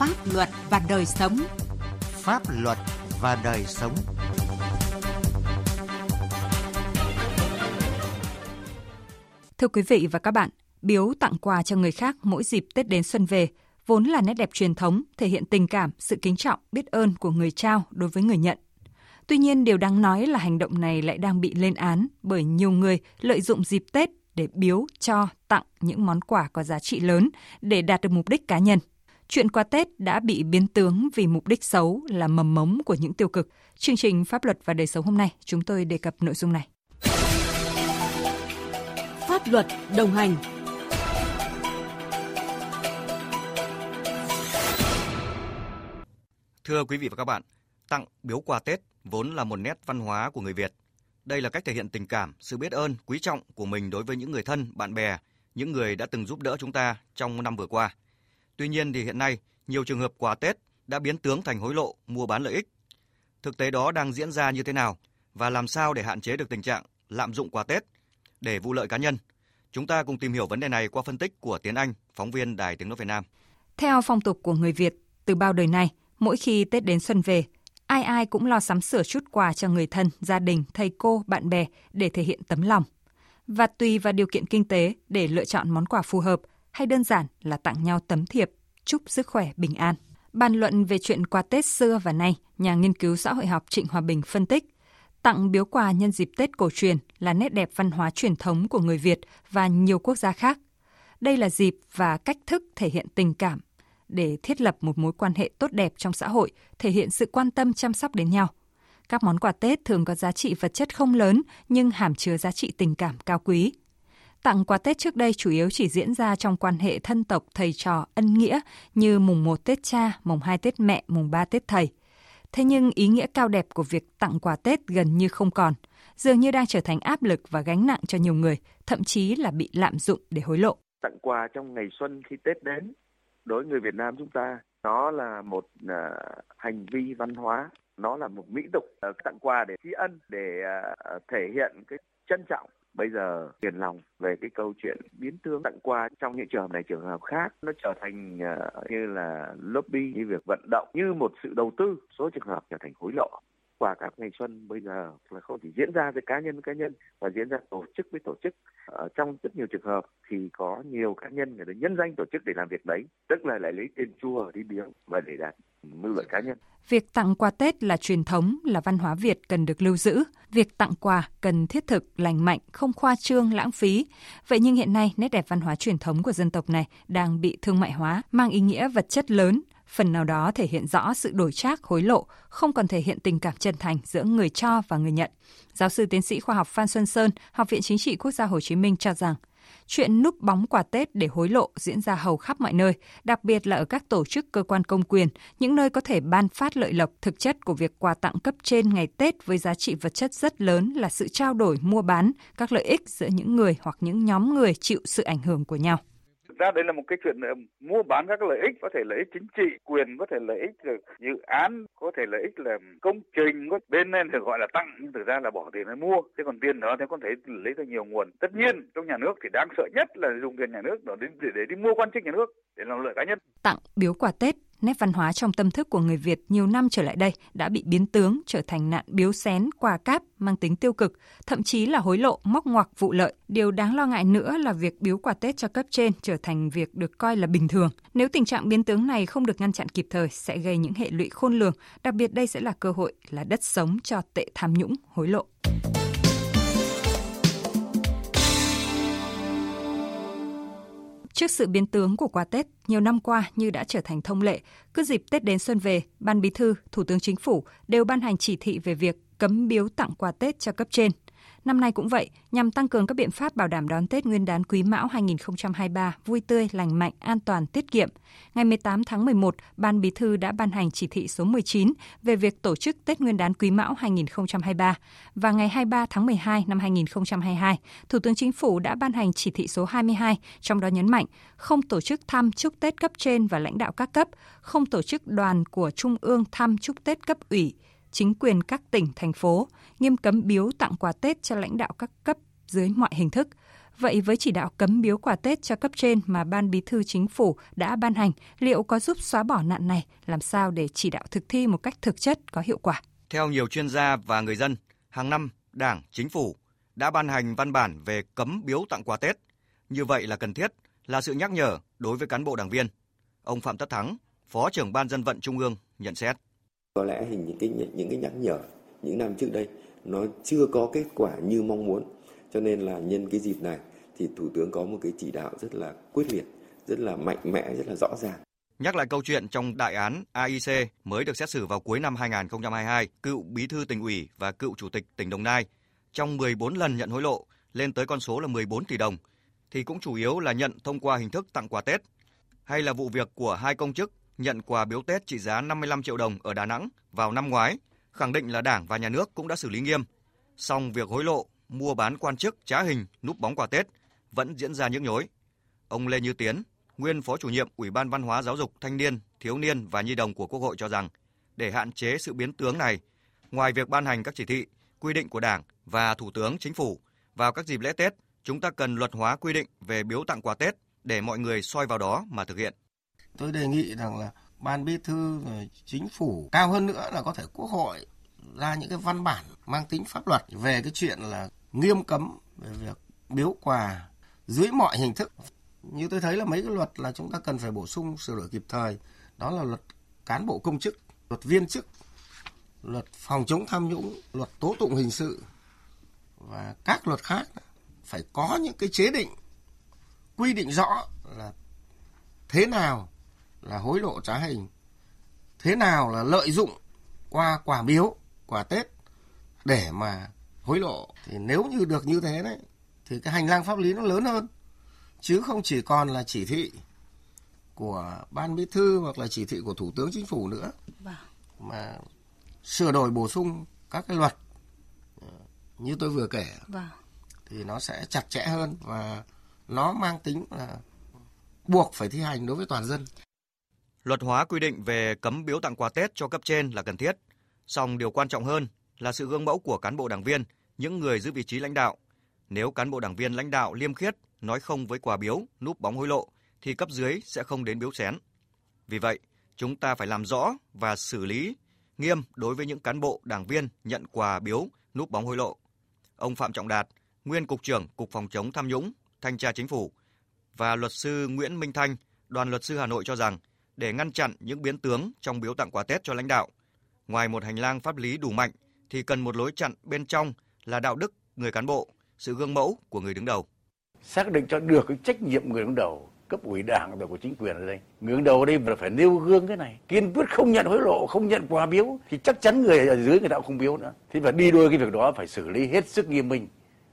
Pháp luật và đời sống. Pháp luật và đời sống. Thưa quý vị và các bạn, biếu tặng quà cho người khác mỗi dịp Tết đến xuân về vốn là nét đẹp truyền thống, thể hiện tình cảm, sự kính trọng, biết ơn của người trao đối với người nhận. Tuy nhiên, điều đáng nói là hành động này lại đang bị lên án bởi nhiều người lợi dụng dịp Tết để biếu, cho, tặng những món quà có giá trị lớn để đạt được mục đích cá nhân. Chuyện quà Tết đã bị biến tướng vì mục đích xấu là mầm mống của những tiêu cực. Chương trình Pháp luật và đời sống hôm nay, chúng tôi đề cập nội dung này. Pháp luật đồng hành Thưa quý vị và các bạn, tặng biếu quà Tết vốn là một nét văn hóa của người Việt. Đây là cách thể hiện tình cảm, sự biết ơn, quý trọng của mình đối với những người thân, bạn bè, những người đã từng giúp đỡ chúng ta trong năm vừa qua. Tuy nhiên thì hiện nay, nhiều trường hợp quà Tết đã biến tướng thành hối lộ, mua bán lợi ích. Thực tế đó đang diễn ra như thế nào và làm sao để hạn chế được tình trạng lạm dụng quà Tết để vụ lợi cá nhân? Chúng ta cùng tìm hiểu vấn đề này qua phân tích của Tiến Anh, phóng viên Đài Tiếng nói Việt Nam. Theo phong tục của người Việt, từ bao đời nay, mỗi khi Tết đến xuân về, ai ai cũng lo sắm sửa chút quà cho người thân, gia đình, thầy cô, bạn bè để thể hiện tấm lòng. Và tùy vào điều kiện kinh tế để lựa chọn món quà phù hợp hay đơn giản là tặng nhau tấm thiệp chúc sức khỏe bình an. Bàn luận về chuyện quà Tết xưa và nay, nhà nghiên cứu xã hội học Trịnh Hòa Bình phân tích, tặng biếu quà nhân dịp Tết cổ truyền là nét đẹp văn hóa truyền thống của người Việt và nhiều quốc gia khác. Đây là dịp và cách thức thể hiện tình cảm để thiết lập một mối quan hệ tốt đẹp trong xã hội, thể hiện sự quan tâm chăm sóc đến nhau. Các món quà Tết thường có giá trị vật chất không lớn nhưng hàm chứa giá trị tình cảm cao quý. Tặng quà Tết trước đây chủ yếu chỉ diễn ra trong quan hệ thân tộc thầy trò ân nghĩa như mùng 1 Tết cha, mùng 2 Tết mẹ, mùng 3 Tết thầy. Thế nhưng ý nghĩa cao đẹp của việc tặng quà Tết gần như không còn, dường như đang trở thành áp lực và gánh nặng cho nhiều người, thậm chí là bị lạm dụng để hối lộ. Tặng quà trong ngày xuân khi Tết đến, đối với người Việt Nam chúng ta, nó là một uh, hành vi văn hóa, nó là một mỹ tục uh, tặng quà để tri ân, để uh, thể hiện cái trân trọng bây giờ tiền lòng về cái câu chuyện biến tướng tặng quà trong những trường hợp này trường hợp khác nó trở thành uh, như là lobby như việc vận động như một sự đầu tư số trường hợp trở thành hối lộ quả các ngày xuân bây giờ là không chỉ diễn ra với cá nhân với cá nhân mà diễn ra tổ chức với tổ chức ở trong rất nhiều trường hợp thì có nhiều cá nhân người ta nhân danh tổ chức để làm việc đấy tức là lại lấy tiền chùa đi biếng và để đạt mưu lợi cá nhân Việc tặng quà Tết là truyền thống, là văn hóa Việt cần được lưu giữ. Việc tặng quà cần thiết thực, lành mạnh, không khoa trương, lãng phí. Vậy nhưng hiện nay, nét đẹp văn hóa truyền thống của dân tộc này đang bị thương mại hóa, mang ý nghĩa vật chất lớn, phần nào đó thể hiện rõ sự đổi trác, hối lộ, không còn thể hiện tình cảm chân thành giữa người cho và người nhận. Giáo sư tiến sĩ khoa học Phan Xuân Sơn, Học viện Chính trị Quốc gia Hồ Chí Minh cho rằng, chuyện núp bóng quà Tết để hối lộ diễn ra hầu khắp mọi nơi, đặc biệt là ở các tổ chức cơ quan công quyền, những nơi có thể ban phát lợi lộc. Thực chất của việc quà tặng cấp trên ngày Tết với giá trị vật chất rất lớn là sự trao đổi mua bán các lợi ích giữa những người hoặc những nhóm người chịu sự ảnh hưởng của nhau ra đây là một cái chuyện ờ, mua bán các lợi ích có thể lợi ích chính trị quyền có thể lợi ích ờ, dự án có thể lợi ích là công trình có bên nên được gọi là tặng nhưng thực ra là bỏ tiền để mua. Thế còn tiền đó thì có thể lấy ra nhiều nguồn. Tất nhiên trong nhà nước thì đáng sợ nhất là dùng tiền nhà nước để, để, để đi mua quan chức nhà nước để làm lợi cá nhân. Tặng biếu quà Tết nét văn hóa trong tâm thức của người Việt nhiều năm trở lại đây đã bị biến tướng trở thành nạn biếu xén, quà cáp mang tính tiêu cực, thậm chí là hối lộ, móc ngoặc vụ lợi. Điều đáng lo ngại nữa là việc biếu quà Tết cho cấp trên trở thành việc được coi là bình thường. Nếu tình trạng biến tướng này không được ngăn chặn kịp thời sẽ gây những hệ lụy khôn lường, đặc biệt đây sẽ là cơ hội là đất sống cho tệ tham nhũng, hối lộ. Trước sự biến tướng của quà Tết, nhiều năm qua như đã trở thành thông lệ, cứ dịp Tết đến xuân về, Ban Bí thư, Thủ tướng Chính phủ đều ban hành chỉ thị về việc cấm biếu tặng quà Tết cho cấp trên. Năm nay cũng vậy, nhằm tăng cường các biện pháp bảo đảm đón Tết Nguyên đán Quý Mão 2023 vui tươi, lành mạnh, an toàn, tiết kiệm. Ngày 18 tháng 11, Ban Bí thư đã ban hành chỉ thị số 19 về việc tổ chức Tết Nguyên đán Quý Mão 2023 và ngày 23 tháng 12 năm 2022, Thủ tướng Chính phủ đã ban hành chỉ thị số 22, trong đó nhấn mạnh không tổ chức thăm chúc Tết cấp trên và lãnh đạo các cấp, không tổ chức đoàn của Trung ương thăm chúc Tết cấp ủy, chính quyền các tỉnh, thành phố, nghiêm cấm biếu tặng quà Tết cho lãnh đạo các cấp dưới mọi hình thức Vậy với chỉ đạo cấm biếu quà Tết cho cấp trên mà Ban Bí thư Chính phủ đã ban hành, liệu có giúp xóa bỏ nạn này? Làm sao để chỉ đạo thực thi một cách thực chất có hiệu quả? Theo nhiều chuyên gia và người dân, hàng năm Đảng, Chính phủ đã ban hành văn bản về cấm biếu tặng quà Tết. Như vậy là cần thiết, là sự nhắc nhở đối với cán bộ đảng viên. Ông Phạm Tất Thắng, Phó trưởng Ban dân vận Trung ương nhận xét. Có lẽ hình những cái những cái nhắc nhở những năm trước đây nó chưa có kết quả như mong muốn. Cho nên là nhân cái dịp này thì Thủ tướng có một cái chỉ đạo rất là quyết liệt, rất là mạnh mẽ, rất là rõ ràng. Nhắc lại câu chuyện trong đại án AIC mới được xét xử vào cuối năm 2022, cựu bí thư tỉnh ủy và cựu chủ tịch tỉnh Đồng Nai trong 14 lần nhận hối lộ lên tới con số là 14 tỷ đồng thì cũng chủ yếu là nhận thông qua hình thức tặng quà Tết hay là vụ việc của hai công chức nhận quà biếu Tết trị giá 55 triệu đồng ở Đà Nẵng vào năm ngoái, khẳng định là Đảng và Nhà nước cũng đã xử lý nghiêm. Song việc hối lộ, mua bán quan chức trá hình núp bóng quà Tết vẫn diễn ra nhức nhối. Ông Lê Như Tiến, nguyên Phó chủ nhiệm Ủy ban Văn hóa Giáo dục Thanh niên, Thiếu niên và Nhi đồng của Quốc hội cho rằng, để hạn chế sự biến tướng này, ngoài việc ban hành các chỉ thị, quy định của Đảng và Thủ tướng Chính phủ vào các dịp lễ Tết, chúng ta cần luật hóa quy định về biếu tặng quà Tết để mọi người soi vào đó mà thực hiện. Tôi đề nghị rằng là ban bí thư chính phủ, cao hơn nữa là có thể quốc hội ra những cái văn bản mang tính pháp luật về cái chuyện là nghiêm cấm về việc biếu quà dưới mọi hình thức. Như tôi thấy là mấy cái luật là chúng ta cần phải bổ sung, sửa đổi kịp thời. Đó là luật cán bộ công chức, luật viên chức, luật phòng chống tham nhũng, luật tố tụng hình sự. Và các luật khác phải có những cái chế định, quy định rõ là thế nào là hối lộ trá hình thế nào là lợi dụng qua quà biếu quà tết để mà hối lộ thì nếu như được như thế đấy thì cái hành lang pháp lý nó lớn hơn chứ không chỉ còn là chỉ thị của ban bí thư hoặc là chỉ thị của thủ tướng chính phủ nữa vâng. mà sửa đổi bổ sung các cái luật ờ, như tôi vừa kể vâng. thì nó sẽ chặt chẽ hơn và nó mang tính là buộc phải thi hành đối với toàn dân. Luật hóa quy định về cấm biếu tặng quà Tết cho cấp trên là cần thiết, song điều quan trọng hơn là sự gương mẫu của cán bộ đảng viên, những người giữ vị trí lãnh đạo. Nếu cán bộ đảng viên lãnh đạo liêm khiết, nói không với quà biếu, núp bóng hối lộ thì cấp dưới sẽ không đến biếu xén. Vì vậy, chúng ta phải làm rõ và xử lý nghiêm đối với những cán bộ đảng viên nhận quà biếu, núp bóng hối lộ. Ông Phạm Trọng Đạt, nguyên cục trưởng Cục Phòng chống tham nhũng, Thanh tra Chính phủ và luật sư Nguyễn Minh Thanh, đoàn luật sư Hà Nội cho rằng để ngăn chặn những biến tướng trong biếu tặng quà Tết cho lãnh đạo, ngoài một hành lang pháp lý đủ mạnh thì cần một lối chặn bên trong là đạo đức người cán bộ, sự gương mẫu của người đứng đầu. Xác định cho được cái trách nhiệm người đứng đầu cấp ủy đảng và của chính quyền ở đây. Người đứng đầu ở đây là phải nêu gương cái này. Kiên quyết không nhận hối lộ không nhận quà biếu thì chắc chắn người ở dưới người ta cũng không biếu nữa. Thì phải đi đôi cái việc đó phải xử lý hết sức nghiêm minh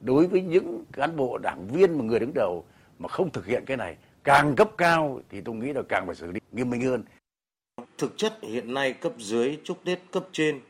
đối với những cán bộ đảng viên mà người đứng đầu mà không thực hiện cái này càng cấp cao thì tôi nghĩ là càng phải xử lý nghiêm minh hơn. Thực chất hiện nay cấp dưới chúc tết cấp trên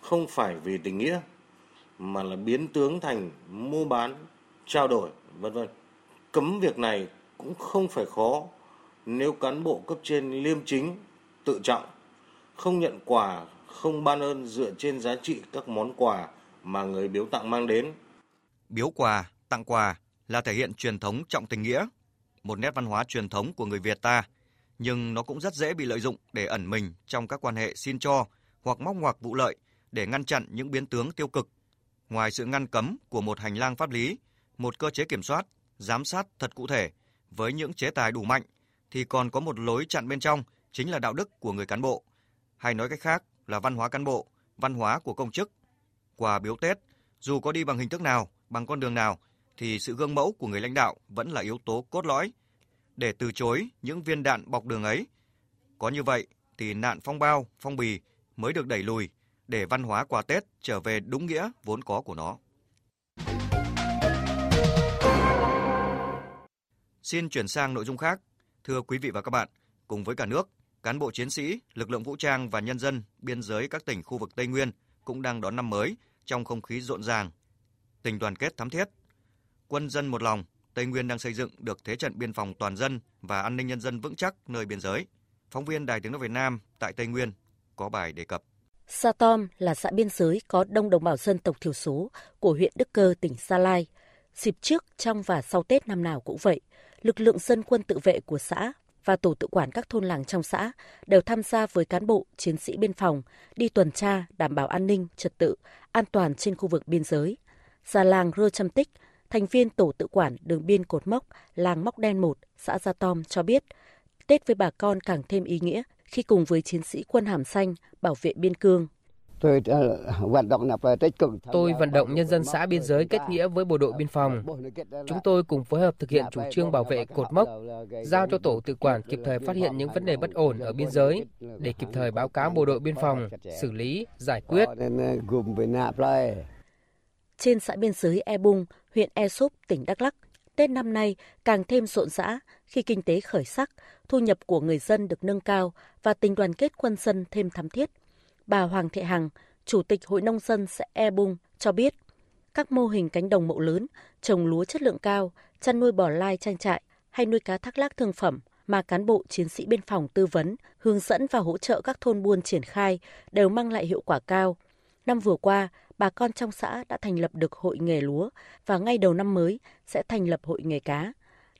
không phải vì tình nghĩa mà là biến tướng thành mua bán trao đổi vân vân. Cấm việc này cũng không phải khó nếu cán bộ cấp trên liêm chính tự trọng không nhận quà không ban ơn dựa trên giá trị các món quà mà người biếu tặng mang đến. Biếu quà, tặng quà là thể hiện truyền thống trọng tình nghĩa, một nét văn hóa truyền thống của người Việt ta, nhưng nó cũng rất dễ bị lợi dụng để ẩn mình trong các quan hệ xin cho hoặc móc ngoặc vụ lợi để ngăn chặn những biến tướng tiêu cực. Ngoài sự ngăn cấm của một hành lang pháp lý, một cơ chế kiểm soát, giám sát thật cụ thể với những chế tài đủ mạnh thì còn có một lối chặn bên trong chính là đạo đức của người cán bộ, hay nói cách khác là văn hóa cán bộ, văn hóa của công chức. Quà biếu Tết, dù có đi bằng hình thức nào bằng con đường nào thì sự gương mẫu của người lãnh đạo vẫn là yếu tố cốt lõi để từ chối những viên đạn bọc đường ấy. Có như vậy thì nạn phong bao, phong bì mới được đẩy lùi để văn hóa quà Tết trở về đúng nghĩa vốn có của nó. Xin chuyển sang nội dung khác. Thưa quý vị và các bạn, cùng với cả nước, cán bộ chiến sĩ, lực lượng vũ trang và nhân dân biên giới các tỉnh khu vực Tây Nguyên cũng đang đón năm mới trong không khí rộn ràng, tình đoàn kết thắm thiết. Quân dân một lòng, Tây Nguyên đang xây dựng được thế trận biên phòng toàn dân và an ninh nhân dân vững chắc nơi biên giới. Phóng viên Đài Tiếng nói Việt Nam tại Tây Nguyên có bài đề cập. Sa Tom là xã biên giới có đông đồng bào dân tộc thiểu số của huyện Đức Cơ, tỉnh Sa Lai. Dịp trước, trong và sau Tết năm nào cũng vậy, lực lượng dân quân tự vệ của xã và tổ tự quản các thôn làng trong xã đều tham gia với cán bộ, chiến sĩ biên phòng đi tuần tra, đảm bảo an ninh, trật tự, an toàn trên khu vực biên giới. Già làng Rơ Trâm Tích, thành viên tổ tự quản đường biên cột mốc làng Móc Đen 1, xã Gia Tom cho biết, Tết với bà con càng thêm ý nghĩa khi cùng với chiến sĩ quân hàm xanh bảo vệ biên cương. Tôi ờ, vận động là tích cực. Tôi vận động nhân dân xã biên giới kết nghĩa với bộ đội biên phòng. Chúng tôi cùng phối hợp thực hiện chủ trương bảo vệ cột mốc, giao cho tổ tự quản kịp thời phát hiện những vấn đề bất ổn ở biên giới để kịp thời báo cáo bộ đội biên phòng, xử lý, giải quyết. Trên xã biên giới E Bung, huyện E Súp, tỉnh Đắk Lắk, Tết năm nay càng thêm rộn rã khi kinh tế khởi sắc, thu nhập của người dân được nâng cao và tình đoàn kết quân dân thêm thắm thiết. Bà Hoàng Thị Hằng, Chủ tịch Hội Nông dân xã E Bung cho biết, các mô hình cánh đồng mẫu lớn, trồng lúa chất lượng cao, chăn nuôi bò lai trang trại hay nuôi cá thác lác thương phẩm mà cán bộ chiến sĩ biên phòng tư vấn, hướng dẫn và hỗ trợ các thôn buôn triển khai đều mang lại hiệu quả cao. Năm vừa qua, bà con trong xã đã thành lập được hội nghề lúa và ngay đầu năm mới sẽ thành lập hội nghề cá.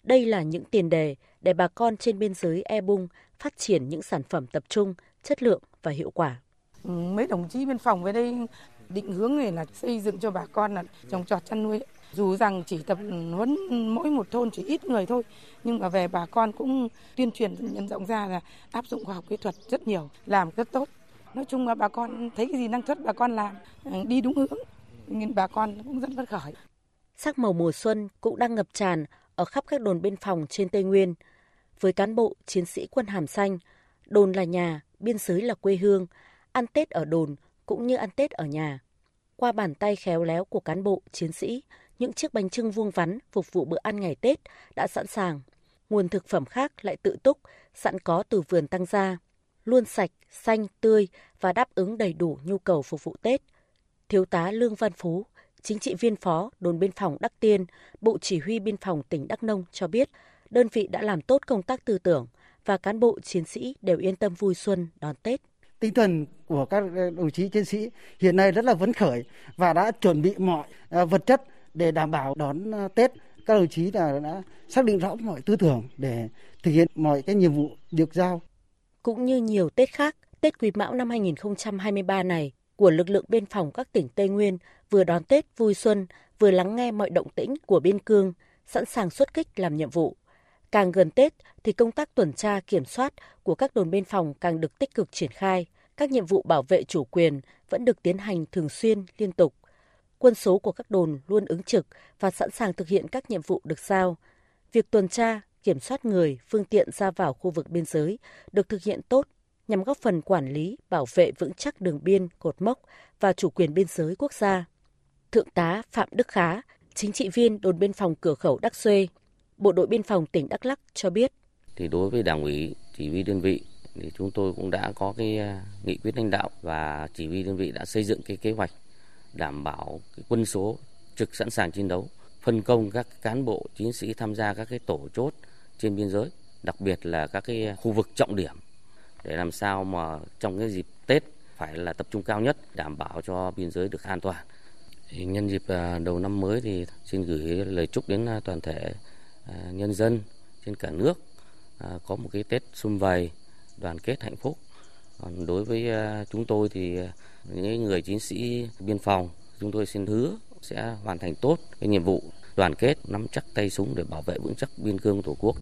Đây là những tiền đề để bà con trên biên giới E Bung phát triển những sản phẩm tập trung, chất lượng và hiệu quả. Ừ, mấy đồng chí biên phòng về đây định hướng này là xây dựng cho bà con là trồng trọt chăn nuôi. Dù rằng chỉ tập huấn mỗi một thôn chỉ ít người thôi, nhưng mà về bà con cũng tuyên truyền nhân rộng ra là áp dụng khoa học kỹ thuật rất nhiều, làm rất tốt. Nói chung là bà con thấy cái gì năng suất bà con làm ờ, đi đúng hướng, nên bà con cũng rất phấn khởi. Sắc màu mùa xuân cũng đang ngập tràn ở khắp các đồn biên phòng trên Tây Nguyên. Với cán bộ, chiến sĩ quân hàm xanh, đồn là nhà, biên giới là quê hương, ăn Tết ở đồn cũng như ăn Tết ở nhà. Qua bàn tay khéo léo của cán bộ, chiến sĩ, những chiếc bánh trưng vuông vắn phục vụ bữa ăn ngày Tết đã sẵn sàng. Nguồn thực phẩm khác lại tự túc, sẵn có từ vườn tăng gia luôn sạch, xanh, tươi và đáp ứng đầy đủ nhu cầu phục vụ Tết. Thiếu tá Lương Văn Phú, chính trị viên phó đồn biên phòng Đắc Tiên, Bộ Chỉ huy Biên phòng tỉnh Đắk Nông cho biết, đơn vị đã làm tốt công tác tư tưởng và cán bộ chiến sĩ đều yên tâm vui xuân đón Tết tinh thần của các đồng chí chiến sĩ hiện nay rất là phấn khởi và đã chuẩn bị mọi à, vật chất để đảm bảo đón à, Tết. Các đồng chí đã, đã xác định rõ mọi tư tưởng để thực hiện mọi cái nhiệm vụ được giao. Cũng như nhiều Tết khác, Tết Quý Mão năm 2023 này của lực lượng biên phòng các tỉnh Tây Nguyên vừa đón Tết vui xuân, vừa lắng nghe mọi động tĩnh của biên cương, sẵn sàng xuất kích làm nhiệm vụ. Càng gần Tết thì công tác tuần tra kiểm soát của các đồn biên phòng càng được tích cực triển khai. Các nhiệm vụ bảo vệ chủ quyền vẫn được tiến hành thường xuyên, liên tục. Quân số của các đồn luôn ứng trực và sẵn sàng thực hiện các nhiệm vụ được giao. Việc tuần tra, kiểm soát người, phương tiện ra vào khu vực biên giới được thực hiện tốt nhằm góp phần quản lý, bảo vệ vững chắc đường biên, cột mốc và chủ quyền biên giới quốc gia. Thượng tá Phạm Đức Khá, chính trị viên đồn biên phòng cửa khẩu Đắc Xuê, Bộ đội biên phòng tỉnh Đắk Lắk cho biết. Thì đối với đảng ủy, chỉ huy đơn vị thì chúng tôi cũng đã có cái à, nghị quyết lãnh đạo và chỉ huy đơn vị đã xây dựng cái kế hoạch đảm bảo cái quân số trực sẵn sàng chiến đấu, phân công các cán bộ chiến sĩ tham gia các cái tổ chốt trên biên giới, đặc biệt là các cái khu vực trọng điểm để làm sao mà trong cái dịp Tết phải là tập trung cao nhất đảm bảo cho biên giới được an toàn. Thì nhân dịp à, đầu năm mới thì xin gửi lời chúc đến à, toàn thể à, nhân dân trên cả nước có một cái Tết sum vầy đoàn kết hạnh phúc còn đối với chúng tôi thì những người chiến sĩ biên phòng chúng tôi xin hứa sẽ hoàn thành tốt cái nhiệm vụ đoàn kết nắm chắc tay súng để bảo vệ vững chắc biên cương tổ quốc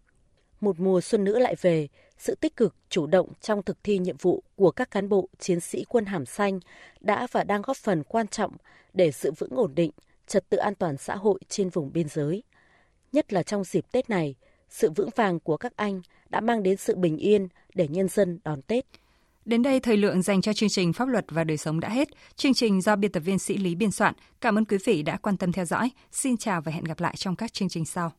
một mùa xuân nữa lại về, sự tích cực, chủ động trong thực thi nhiệm vụ của các cán bộ, chiến sĩ quân hàm xanh đã và đang góp phần quan trọng để sự vững ổn định, trật tự an toàn xã hội trên vùng biên giới nhất là trong dịp Tết này, sự vững vàng của các anh đã mang đến sự bình yên để nhân dân đón Tết. Đến đây thời lượng dành cho chương trình Pháp luật và đời sống đã hết. Chương trình do biên tập viên sĩ Lý biên soạn. Cảm ơn quý vị đã quan tâm theo dõi. Xin chào và hẹn gặp lại trong các chương trình sau.